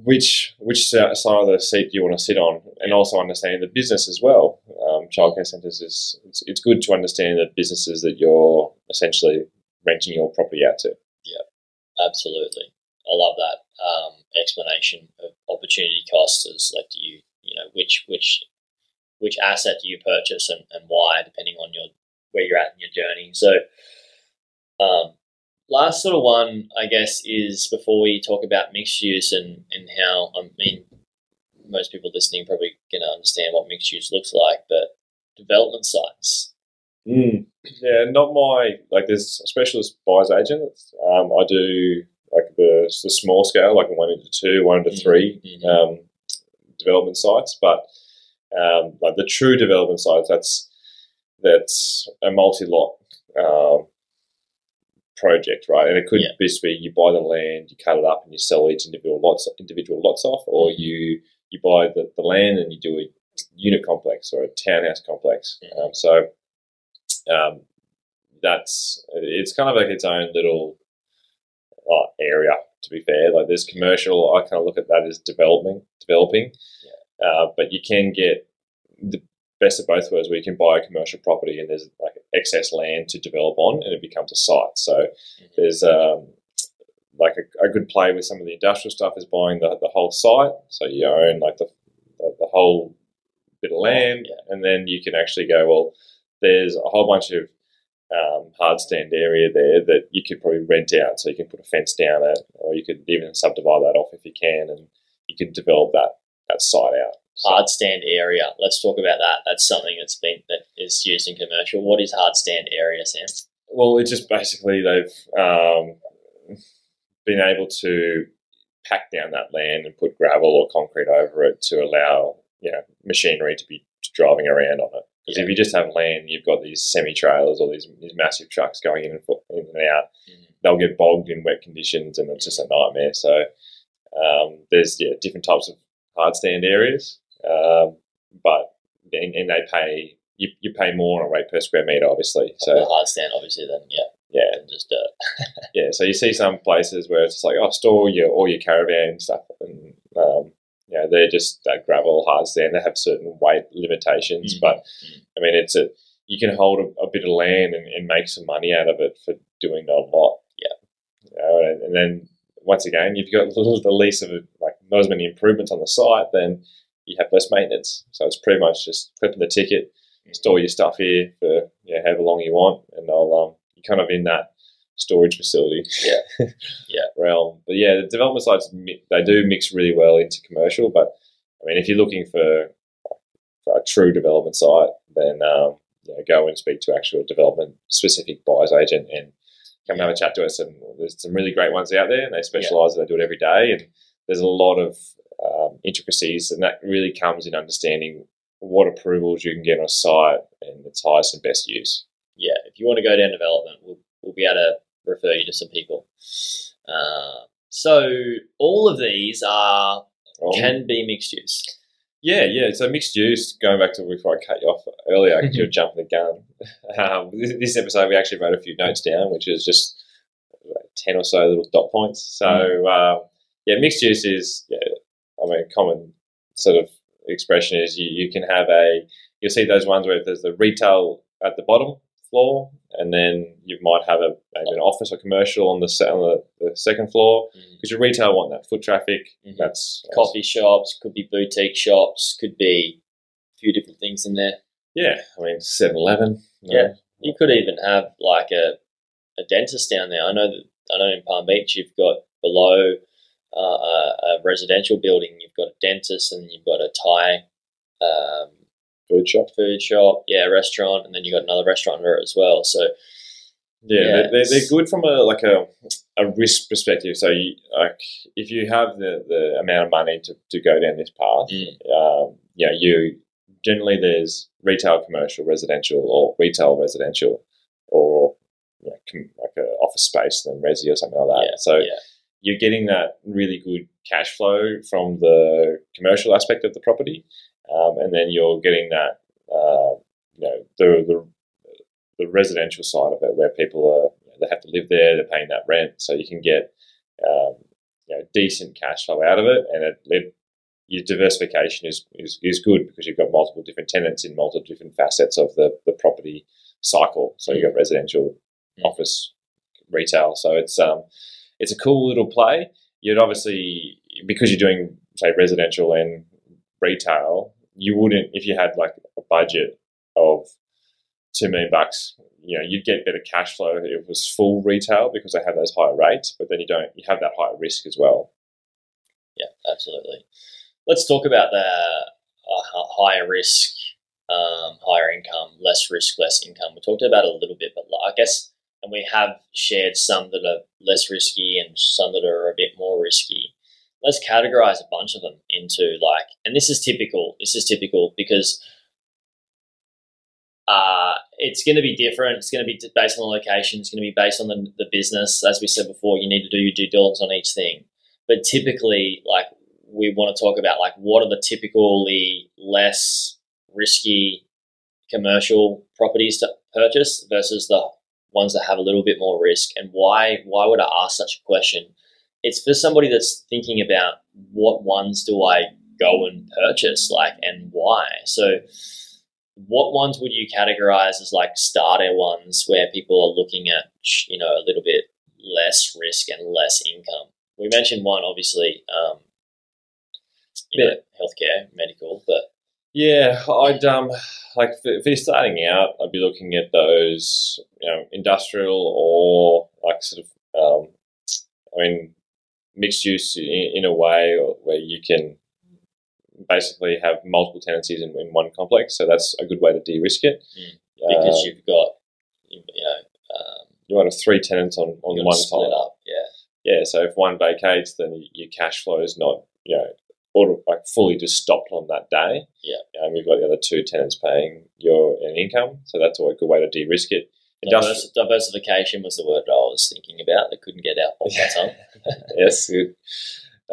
[SPEAKER 1] which which side of the seat do you want to sit on, and also understanding the business as well. Um, childcare centres is it's, it's good to understand the businesses that you're essentially renting your property out to.
[SPEAKER 2] Yeah, absolutely. I love that um, explanation of opportunity cost is like do you you know which which which asset do you purchase and, and why depending on your where you're at in your journey. So um, last sort of one I guess is before we talk about mixed use and, and how I mean most people listening probably gonna understand what mixed use looks like, but development sites.
[SPEAKER 1] Mm. Yeah, not my like. There's a specialist buyer's agent. Um, I do like the the small scale, like one into two, one into
[SPEAKER 2] Mhm.
[SPEAKER 1] 3
[SPEAKER 2] Mhm.
[SPEAKER 1] um, development sites. But um, like the true development sites, that's that's a multi lot um, project, right? And it could
[SPEAKER 2] Yeah.
[SPEAKER 1] just be you buy the land, you cut it up, and you sell each individual lots individual lots off, or
[SPEAKER 2] Mhm.
[SPEAKER 1] you you buy the, the land and you do a unit complex or a townhouse complex.
[SPEAKER 2] Mhm.
[SPEAKER 1] Um, so um, that's it's kind of like its own little uh, area. To be fair, like there's commercial. I kind of look at that as developing, developing. Uh, but you can get the best of both worlds, where you can buy a commercial property and there's like excess land to develop on, and it becomes a site. So
[SPEAKER 2] Mhm.
[SPEAKER 1] there's um, like a, a good play with some of the industrial stuff is buying the, the whole site. So you own like the, the, the whole bit of land,
[SPEAKER 2] yeah.
[SPEAKER 1] and then you can actually go, well, there's a whole bunch of um, hard stand area there that you could probably rent out. So you can put a fence down it, or you could even subdivide that off if you can, and you could develop that that site out.
[SPEAKER 2] hard stand area. Let's talk about that. That's something that's been that is used in commercial. What is hard stand area, Sam?
[SPEAKER 1] Well, it's just basically they've um, been able to pack down that land and put gravel or concrete over it to allow you know machinery to be driving around on it. Because if you just have land, you've got these semi trailers or these, these massive trucks going in and, in and out.
[SPEAKER 2] Mhm.
[SPEAKER 1] They'll get bogged in wet conditions, and it's just a nightmare. So um, there's yeah different types of hard stand areas, um, but and, and they pay you, you pay more on a rate per square meter, obviously. So
[SPEAKER 2] the hard stand, obviously, then yeah,
[SPEAKER 1] yeah,
[SPEAKER 2] just dirt. [LAUGHS]
[SPEAKER 1] yeah. So you see some places where it's just like, oh, store your all your caravan stuff, and um, you know, they're just that gravel hard stand. They have certain weight limitations,
[SPEAKER 2] Mhm.
[SPEAKER 1] but
[SPEAKER 2] Mhm.
[SPEAKER 1] I mean, it's a you can hold a, a bit of land and, and make some money out of it for doing not a lot.
[SPEAKER 2] Yeah.
[SPEAKER 1] You know, and, and then once again, you've got [LAUGHS] the lease of like not as many improvements on the site, then you have less maintenance. So it's pretty much just clipping the ticket, store your stuff here for you know, however long you want, and I'll um, you're kind of in that storage facility.
[SPEAKER 2] Yeah. [LAUGHS] Yeah.
[SPEAKER 1] realm. But yeah, the development sites they do mix really well into commercial. But I mean, if you're looking for, for a true development site, then um, you know, go and speak to actual development specific buyer's agent and come and have a chat to us. And there's some really great ones out there, and they specialise. and They do it every day, and there's a lot of um, intricacies, and that really comes in understanding what approvals you can get on a site and its highest and best use.
[SPEAKER 2] yeah. If you want to go down development, we'll we'll be able to refer you to some people. Uh, so all of these are
[SPEAKER 1] Um,
[SPEAKER 2] can be mixed use.
[SPEAKER 1] Yeah, yeah. So mixed use. Going back to before I cut you off earlier, because you're jumping the gun. Um, this, this episode, we actually wrote a few notes down, which is just uh, ten or so little dot points. So um, yeah, mixed use is. Yeah, I mean, a common sort of expression is you, you can have a. You'll see those ones where there's the retail at the bottom floor, and then you might have a maybe an office or commercial on the se- on the, the second floor because your retail want that foot traffic.
[SPEAKER 2] Mhm.
[SPEAKER 1] That's
[SPEAKER 2] Coffee shops could be boutique shops, could be a few different things in there.
[SPEAKER 1] Yeah, I mean 7-Eleven.
[SPEAKER 2] Yeah.
[SPEAKER 1] know.
[SPEAKER 2] You could even have like a, a dentist down there. I know that I know in Palm Beach you've got below uh, a, a residential building, you've got a dentist and you've got a Thai um,
[SPEAKER 1] food shop.
[SPEAKER 2] food shop, yeah, restaurant, and then you've got another restaurant under it as well. So
[SPEAKER 1] Yeah,
[SPEAKER 2] Yeah,
[SPEAKER 1] they're, they're, they're good from a like a, a risk perspective. So you like if you have the, the amount of money to, to go down this path,
[SPEAKER 2] Mm.
[SPEAKER 1] um, yeah, you generally there's retail, commercial, residential, or retail, residential, or you know, com- like a office space, then resi or something like that.
[SPEAKER 2] Yeah,
[SPEAKER 1] so
[SPEAKER 2] yeah.
[SPEAKER 1] You're getting that really good cash flow from the commercial aspect of the property, um, and then you're getting that uh, you know the, the the residential side of it, where people are they have to live there, they're paying that rent, so you can get um, you know decent cash flow out of it, and it, it your diversification is, is is good because you've got multiple different tenants in multiple different facets of the the property cycle. So you've got residential,
[SPEAKER 2] Mm.
[SPEAKER 1] office, retail. So it's um it's a cool little play. You'd obviously because you're doing say residential and retail, you wouldn't if you had like a budget of two million bucks. You know, you'd get better cash flow if it was full retail because they have those higher rates, but then you don't. You have that higher risk as well.
[SPEAKER 2] Yeah, absolutely. Let's talk about the uh, higher risk um, higher income, less risk, less income. We talked about it a little bit, but I guess, and we have shared some that are less risky and some that are a bit more risky. Let's categorize a bunch of them into like, and this is typical. This is typical because uh, it's going to be different. It's going to be based on the location. It's going to be based on the, the business. As we said before, you need to do your due diligence on each thing. But typically, like we want to talk about, like what are the typically less risky commercial properties to purchase versus the ones that have a little bit more risk, and why? Why would I ask such a question? It's for somebody that's thinking about what ones do I go and purchase, like, and why. So what ones would you categorize as like starter ones where people are looking at you know a little bit less risk and less income we mentioned one obviously um, you know, healthcare medical but
[SPEAKER 1] yeah i'd um like if you're starting out i'd be looking at those you know industrial or like sort of um, i mean mixed use in, in a way where you can basically have multiple tenancies in, in one complex. So that's a good way to de-risk it.
[SPEAKER 2] Mm. Because uh, you've got, you know, um,
[SPEAKER 1] you want three tenants on, on one
[SPEAKER 2] split side. Up, yeah.
[SPEAKER 1] Yeah. So if one vacates, then your cash flow is not, you know, or like fully just stopped on that day.
[SPEAKER 2] Yeah.
[SPEAKER 1] And you've got the other two tenants paying your an income. So that's a good way to de-risk it.
[SPEAKER 2] Divers- diversification was the word I was thinking about. I couldn't get out of my tongue. [LAUGHS]
[SPEAKER 1] yes, good.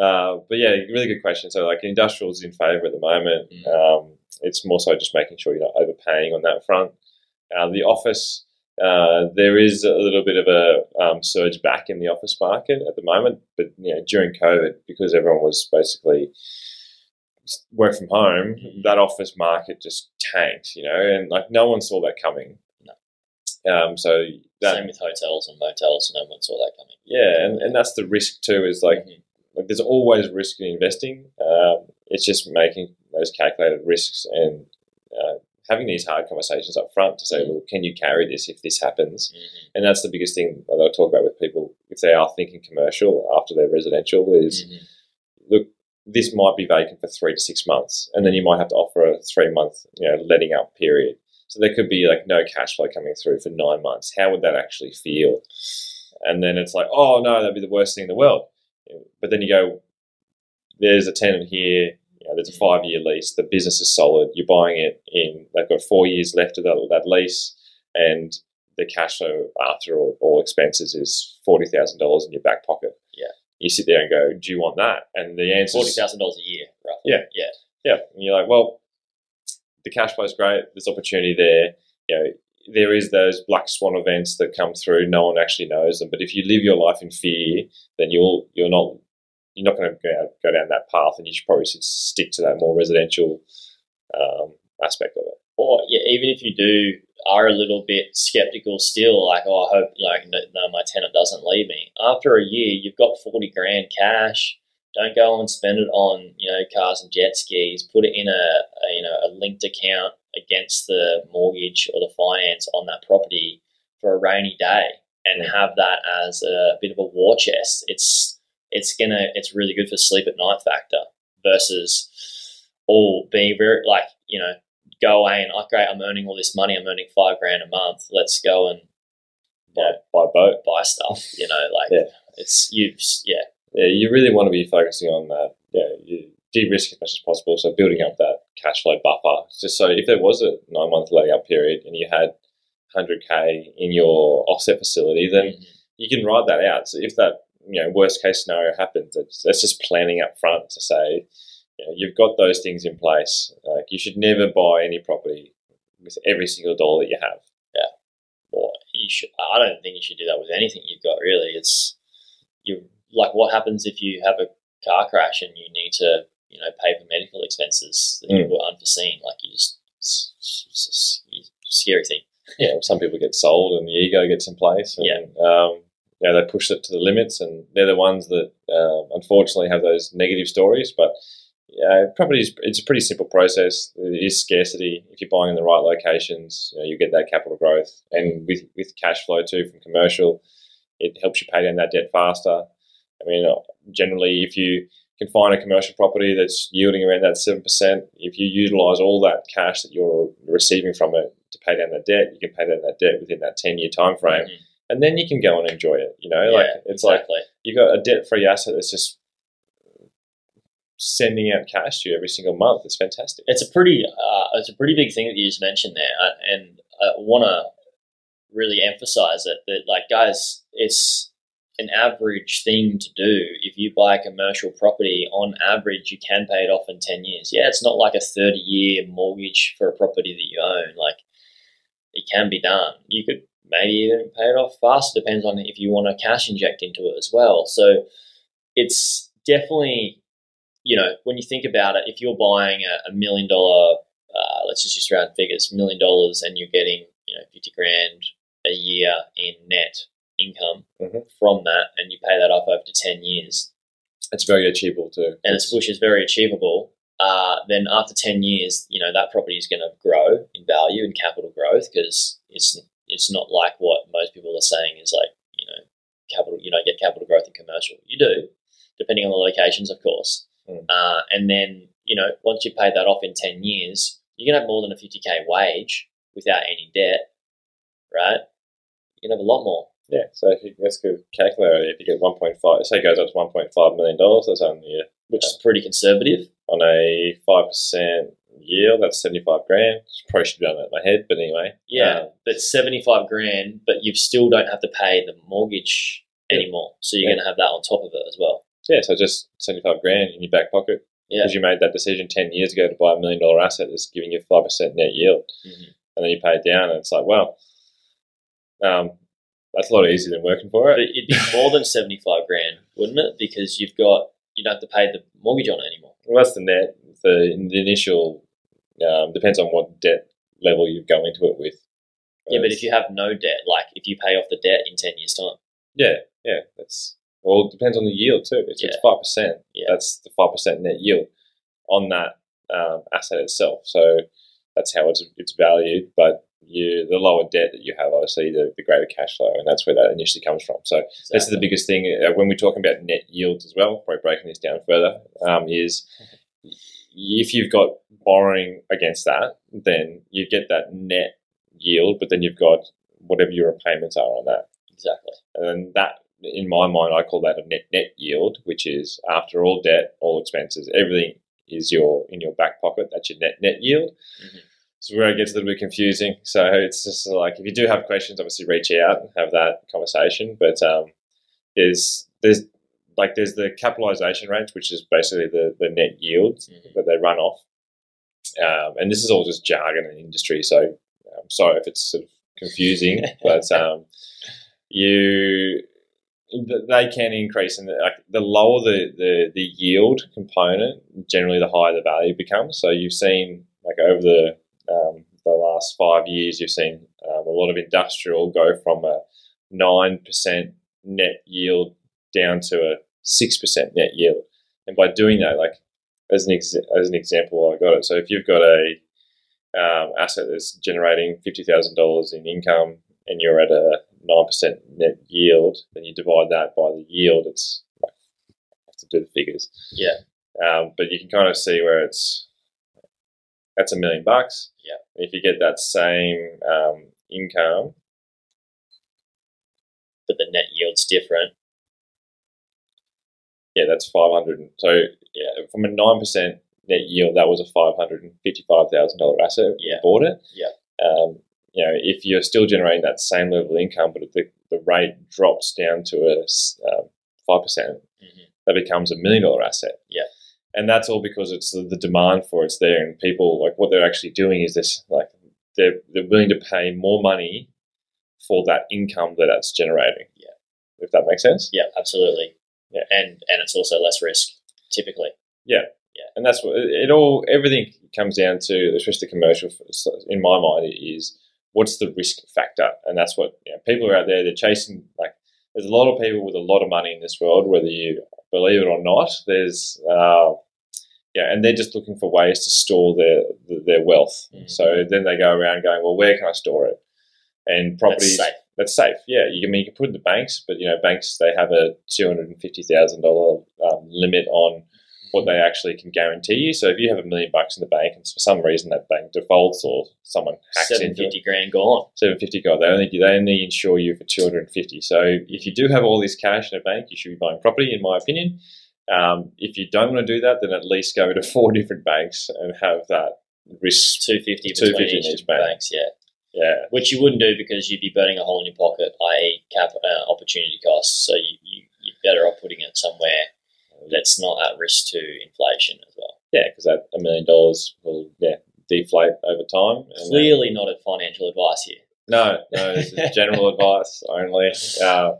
[SPEAKER 1] Uh, but yeah, really good question. So like industrials in favour at the moment. Mm. Um, it's more so just making sure you're not overpaying on that front. Uh, the office, uh, there is a little bit of a um, surge back in the office market at the moment, but you know during COVID, because everyone was basically work from home, mm. that office market just tanked. You know, and like no one saw that coming.
[SPEAKER 2] No.
[SPEAKER 1] Um, so that,
[SPEAKER 2] same with hotels and motels, no one saw that coming.
[SPEAKER 1] Yeah, and, and that's the risk too. Is like mm-hmm like there's always risk in investing. Um, it's just making those calculated risks and uh, having these hard conversations up front to say, well, can you carry this if this happens? Mm-hmm. And that's the biggest thing that I'll talk about with people if they are thinking commercial after their residential is mm-hmm. look, this might be vacant for three to six months, and then you might have to offer a three month, you know, letting up period. So there could be like no cash flow coming through for nine months. How would that actually feel? And then it's like, oh no, that'd be the worst thing in the world. But then you go, there's a tenant here. You know, there's a five year lease. The business is solid. You're buying it in. They've got four years left of that, that lease, and the cash flow after all, all expenses is forty thousand dollars in your back pocket.
[SPEAKER 2] Yeah.
[SPEAKER 1] You sit there and go, "Do you want that?" And the answer
[SPEAKER 2] forty thousand dollars a year, roughly.
[SPEAKER 1] Yeah,
[SPEAKER 2] yeah,
[SPEAKER 1] yeah. And you're like, "Well, the cash flow is great. There's opportunity there. You know, there is those black swan events that come through. No one actually knows them. But if you live your life in fear, then you'll you're not you're not going to go, go down that path, and you should probably stick to that more residential um, aspect of it.
[SPEAKER 2] Or yeah, even if you do are a little bit skeptical still, like oh, I hope like no, no, my tenant doesn't leave me. After a year, you've got forty grand cash. Don't go and spend it on you know cars and jet skis. Put it in a, a you know a linked account against the mortgage or the finance on that property for a rainy day, and have that as a bit of a war chest. It's it's gonna it's really good for sleep at night factor versus all being very like you know go away and oh great I'm earning all this money I'm earning five grand a month let's go and
[SPEAKER 1] buy, buy boat.
[SPEAKER 2] buy stuff you know like yeah. it's you yeah.
[SPEAKER 1] Yeah you really want to be focusing on that. Yeah you de-risk as much as possible so building up that cash flow buffer. Just so if there was a nine month letting up period and you had 100k in your offset facility then mm-hmm. you can ride that out. So if that you know worst case scenario happens. It's, that's just planning up front to say you know, you've got those things in place. Like you should never buy any property with every single dollar that you have.
[SPEAKER 2] Yeah. Well, you should. I don't think you should do that with anything you've got. Really, it's you. Like, what happens if you have a car crash and you need to, you know, pay for medical expenses that mm. you were unforeseen? Like, you just it's, it's, it's a scary thing.
[SPEAKER 1] yeah, some people get sold and the ego gets in place. And,
[SPEAKER 2] yeah.
[SPEAKER 1] Um, you know, they push it to the limits, and they're the ones that uh, unfortunately have those negative stories. But yeah, property is it's a pretty simple process. It is scarcity. If you're buying in the right locations, you, know, you get that capital growth, and with with cash flow too from commercial, it helps you pay down that debt faster. I mean, uh, generally, if you can find a commercial property that's yielding around that seven percent, if you utilize all that cash that you're receiving from it to pay down that debt, you can pay down that debt within that ten year time frame,
[SPEAKER 2] Mhm.
[SPEAKER 1] And then you can go and enjoy it. You know, like
[SPEAKER 2] Yeah,
[SPEAKER 1] it's like
[SPEAKER 2] exactly.
[SPEAKER 1] you got a debt free asset that's just sending out cash to you every single month. It's fantastic.
[SPEAKER 2] it's a pretty uh, it's a pretty big thing that you just mentioned there, uh, and I want to really emphasize it that like guys, it's an average thing to do. If you buy a commercial property, on average, you can pay it off in ten years. Yeah, it's not like a thirty year mortgage for a property that you own. Like it can be done. You could maybe even pay it off faster. Depends on if you want to cash inject into it as well. So it's definitely you know, when you think about it, if you're buying a, a million dollar, uh, let's just use round figures, million dollars, and you're getting, you know, 50 grand a year in net income
[SPEAKER 1] Mhm.
[SPEAKER 2] from that, and you pay that off over to 10 years,
[SPEAKER 1] It's very achievable too.
[SPEAKER 2] and it's, which is very achievable, uh, then after 10 years, you know, that property is going to grow in value and capital growth because it's, it's not like what most people are saying is like, you know, capital, you don't get capital growth in commercial. You do, depending on the locations, of course.
[SPEAKER 1] Mm.
[SPEAKER 2] Uh, and then, you know, once you pay that off in 10 years, you're going to have more than a 50K wage without any debt, right? You're going to have a lot more.
[SPEAKER 1] Yeah, so if you, let's go calculate it. If you get 1.5, say it goes up to 1.5 million dollars, that's only a,
[SPEAKER 2] Which is pretty conservative.
[SPEAKER 1] on a five percent yield. That's 75 grand. Probably should have done that in my head, but anyway.
[SPEAKER 2] Yeah,
[SPEAKER 1] Um,
[SPEAKER 2] but 75 grand, but you still don't have to pay the mortgage
[SPEAKER 1] Yeah.
[SPEAKER 2] anymore. So you're
[SPEAKER 1] Yeah.
[SPEAKER 2] going to have that on top of it as well.
[SPEAKER 1] yeah, so just 75 grand in your back pocket
[SPEAKER 2] Yeah.
[SPEAKER 1] because you made that decision 10 years ago to buy a million dollar asset that's giving you 5% net yield.
[SPEAKER 2] Mhm.
[SPEAKER 1] And then you pay it down, and it's like, well, um, that's a lot easier than working for
[SPEAKER 2] But
[SPEAKER 1] it.
[SPEAKER 2] it'd be more than 75 grand, wouldn't it? Because you've got, you don't have to pay the mortgage on it anymore.
[SPEAKER 1] Well, that's the net. The, the initial um, depends on what debt level you go into it with.
[SPEAKER 2] Yeah, but if you have no debt, like if you pay off the debt in 10 years' time,
[SPEAKER 1] Yeah, yeah, that's well. It depends on the yield too. It's
[SPEAKER 2] Yeah.
[SPEAKER 1] five percent,
[SPEAKER 2] Yeah.
[SPEAKER 1] that's the five percent net yield on that um, asset itself. So that's how it's it's valued. But you, the lower debt that you have, obviously, the, the greater cash flow, and that's where that initially comes from. So this is the biggest thing uh, when we're talking about net yields as well. Probably breaking this down further um, is if you've got borrowing against that, then you get that net yield, but then you've got whatever your repayments are on that.
[SPEAKER 2] Exactly.
[SPEAKER 1] And then that, in my mind, I call that a net net yield, which is after all debt, all expenses, everything is your in your back pocket. That's your net net yield.
[SPEAKER 2] Mhm.
[SPEAKER 1] So where it gets a little bit confusing. So it's just like if you do have questions, obviously reach out and have that conversation. But um, there's there's like there's the capitalization rates, which is basically the the net yield
[SPEAKER 2] Mhm.
[SPEAKER 1] that they run off. Um, and this is all just jargon in industry, so I'm sorry if it's sort of confusing, [LAUGHS] but um, you they can increase, and the, like, the lower the, the the yield component, generally the higher the value becomes. So you've seen like over the um, the last five years, you've seen um, a lot of industrial go from a nine percent net yield down to a six percent net yield, and by doing that, like as an ex- as an example, I got it. So if you've got a um, asset that's generating fifty thousand dollars in income, and you're at a nine percent net yield, then you divide that by the yield. It's like, I have to do the figures,
[SPEAKER 2] Yeah.
[SPEAKER 1] um, but you can kind of see where it's that's a million bucks.
[SPEAKER 2] Yeah.
[SPEAKER 1] If you get that same um, income,
[SPEAKER 2] But the net yield's different.
[SPEAKER 1] Yeah, that's five hundred. So yeah, from a nine percent net yield, that was a five hundred and fifty-five thousand dollar asset. when you
[SPEAKER 2] Yeah.
[SPEAKER 1] bought it.
[SPEAKER 2] Yeah.
[SPEAKER 1] Um, you know, if you're still generating that same level of income, but the, the rate drops down to a um, five percent,
[SPEAKER 2] Mhm.
[SPEAKER 1] that becomes a million dollar asset.
[SPEAKER 2] Yeah.
[SPEAKER 1] And that's all because it's the, the demand for it's there, and people like what they're actually doing is this like they're they're willing to pay more money for that income that it's generating.
[SPEAKER 2] Yeah.
[SPEAKER 1] If that makes sense.
[SPEAKER 2] Yeah, absolutely.
[SPEAKER 1] Yeah.
[SPEAKER 2] And and it's also less risk, typically.
[SPEAKER 1] Yeah, yeah, and that's what it all everything comes down to especially commercial in my mind is what's the risk factor and that's what you know, people are out there they're chasing like there's a lot of people with a lot of money in this world whether you believe it or not there's uh, yeah and they're just looking for ways to store their their wealth
[SPEAKER 2] Mhm.
[SPEAKER 1] so then they go around going well where can i store it and properties
[SPEAKER 2] That's safe.
[SPEAKER 1] Yeah, you can, I mean, you can put in the banks, but you know, banks they have a two hundred and fifty thousand um, limit on what they actually can guarantee you. So if you have a million bucks in the bank and for some reason that bank defaults or someone hacks
[SPEAKER 2] Seven fifty grand gone.
[SPEAKER 1] seven fifty god, they only they only insure you for two hundred and fifty. So if you do have all this cash in a bank, you should be buying property, in my opinion. Um, if you don't want to do that, then at least go to [LAUGHS] four different banks and have that risk.
[SPEAKER 2] Two fifty
[SPEAKER 1] 250
[SPEAKER 2] between
[SPEAKER 1] in
[SPEAKER 2] each,
[SPEAKER 1] each bank.
[SPEAKER 2] banks. Yeah.
[SPEAKER 1] Yeah,
[SPEAKER 2] which you wouldn't do because you'd be burning a hole in your pocket, i.e., cap uh, opportunity costs. So you, you you're better off putting it somewhere that's not at risk to inflation as well.
[SPEAKER 1] yeah, because that a million dollars will yeah deflate over time. And,
[SPEAKER 2] Clearly, not a financial advice here.
[SPEAKER 1] No, no, this is general [LAUGHS] advice only. Uh,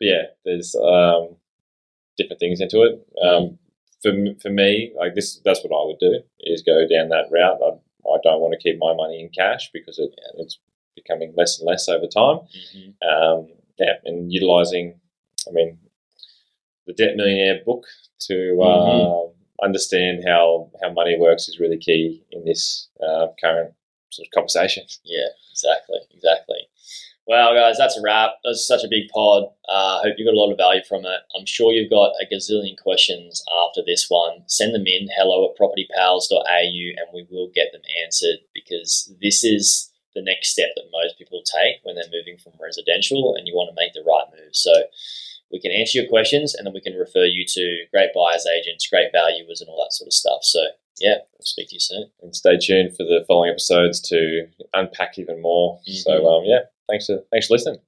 [SPEAKER 1] yeah, there's um, different things into it. Um, for for me, like this, that's what I would do: is go down that route. I, I don't want to keep my money in cash because it, it's becoming less and less over time.
[SPEAKER 2] hmm
[SPEAKER 1] Um, yeah, and utilizing, I mean, the Debt Millionaire book to uh, understand how how money works is really key in this uh, current sort of conversation.
[SPEAKER 2] Yeah, exactly, exactly. Well, guys, that's a wrap. That's such a big pod. I uh, hope you got a lot of value from it. I'm sure you've got a gazillion questions after this one. Send them in hello at propertypals.au and we will get them answered because this is the next step that most people take when they're moving from residential and you want to make the right move. So we can answer your questions and then we can refer you to great buyers agents, great valuers, and all that sort of stuff. So, yeah, we'll speak to you soon.
[SPEAKER 1] and stay tuned for the following episodes to unpack even more. So
[SPEAKER 2] Mhm.
[SPEAKER 1] um, yeah, thanks for thanks for listening.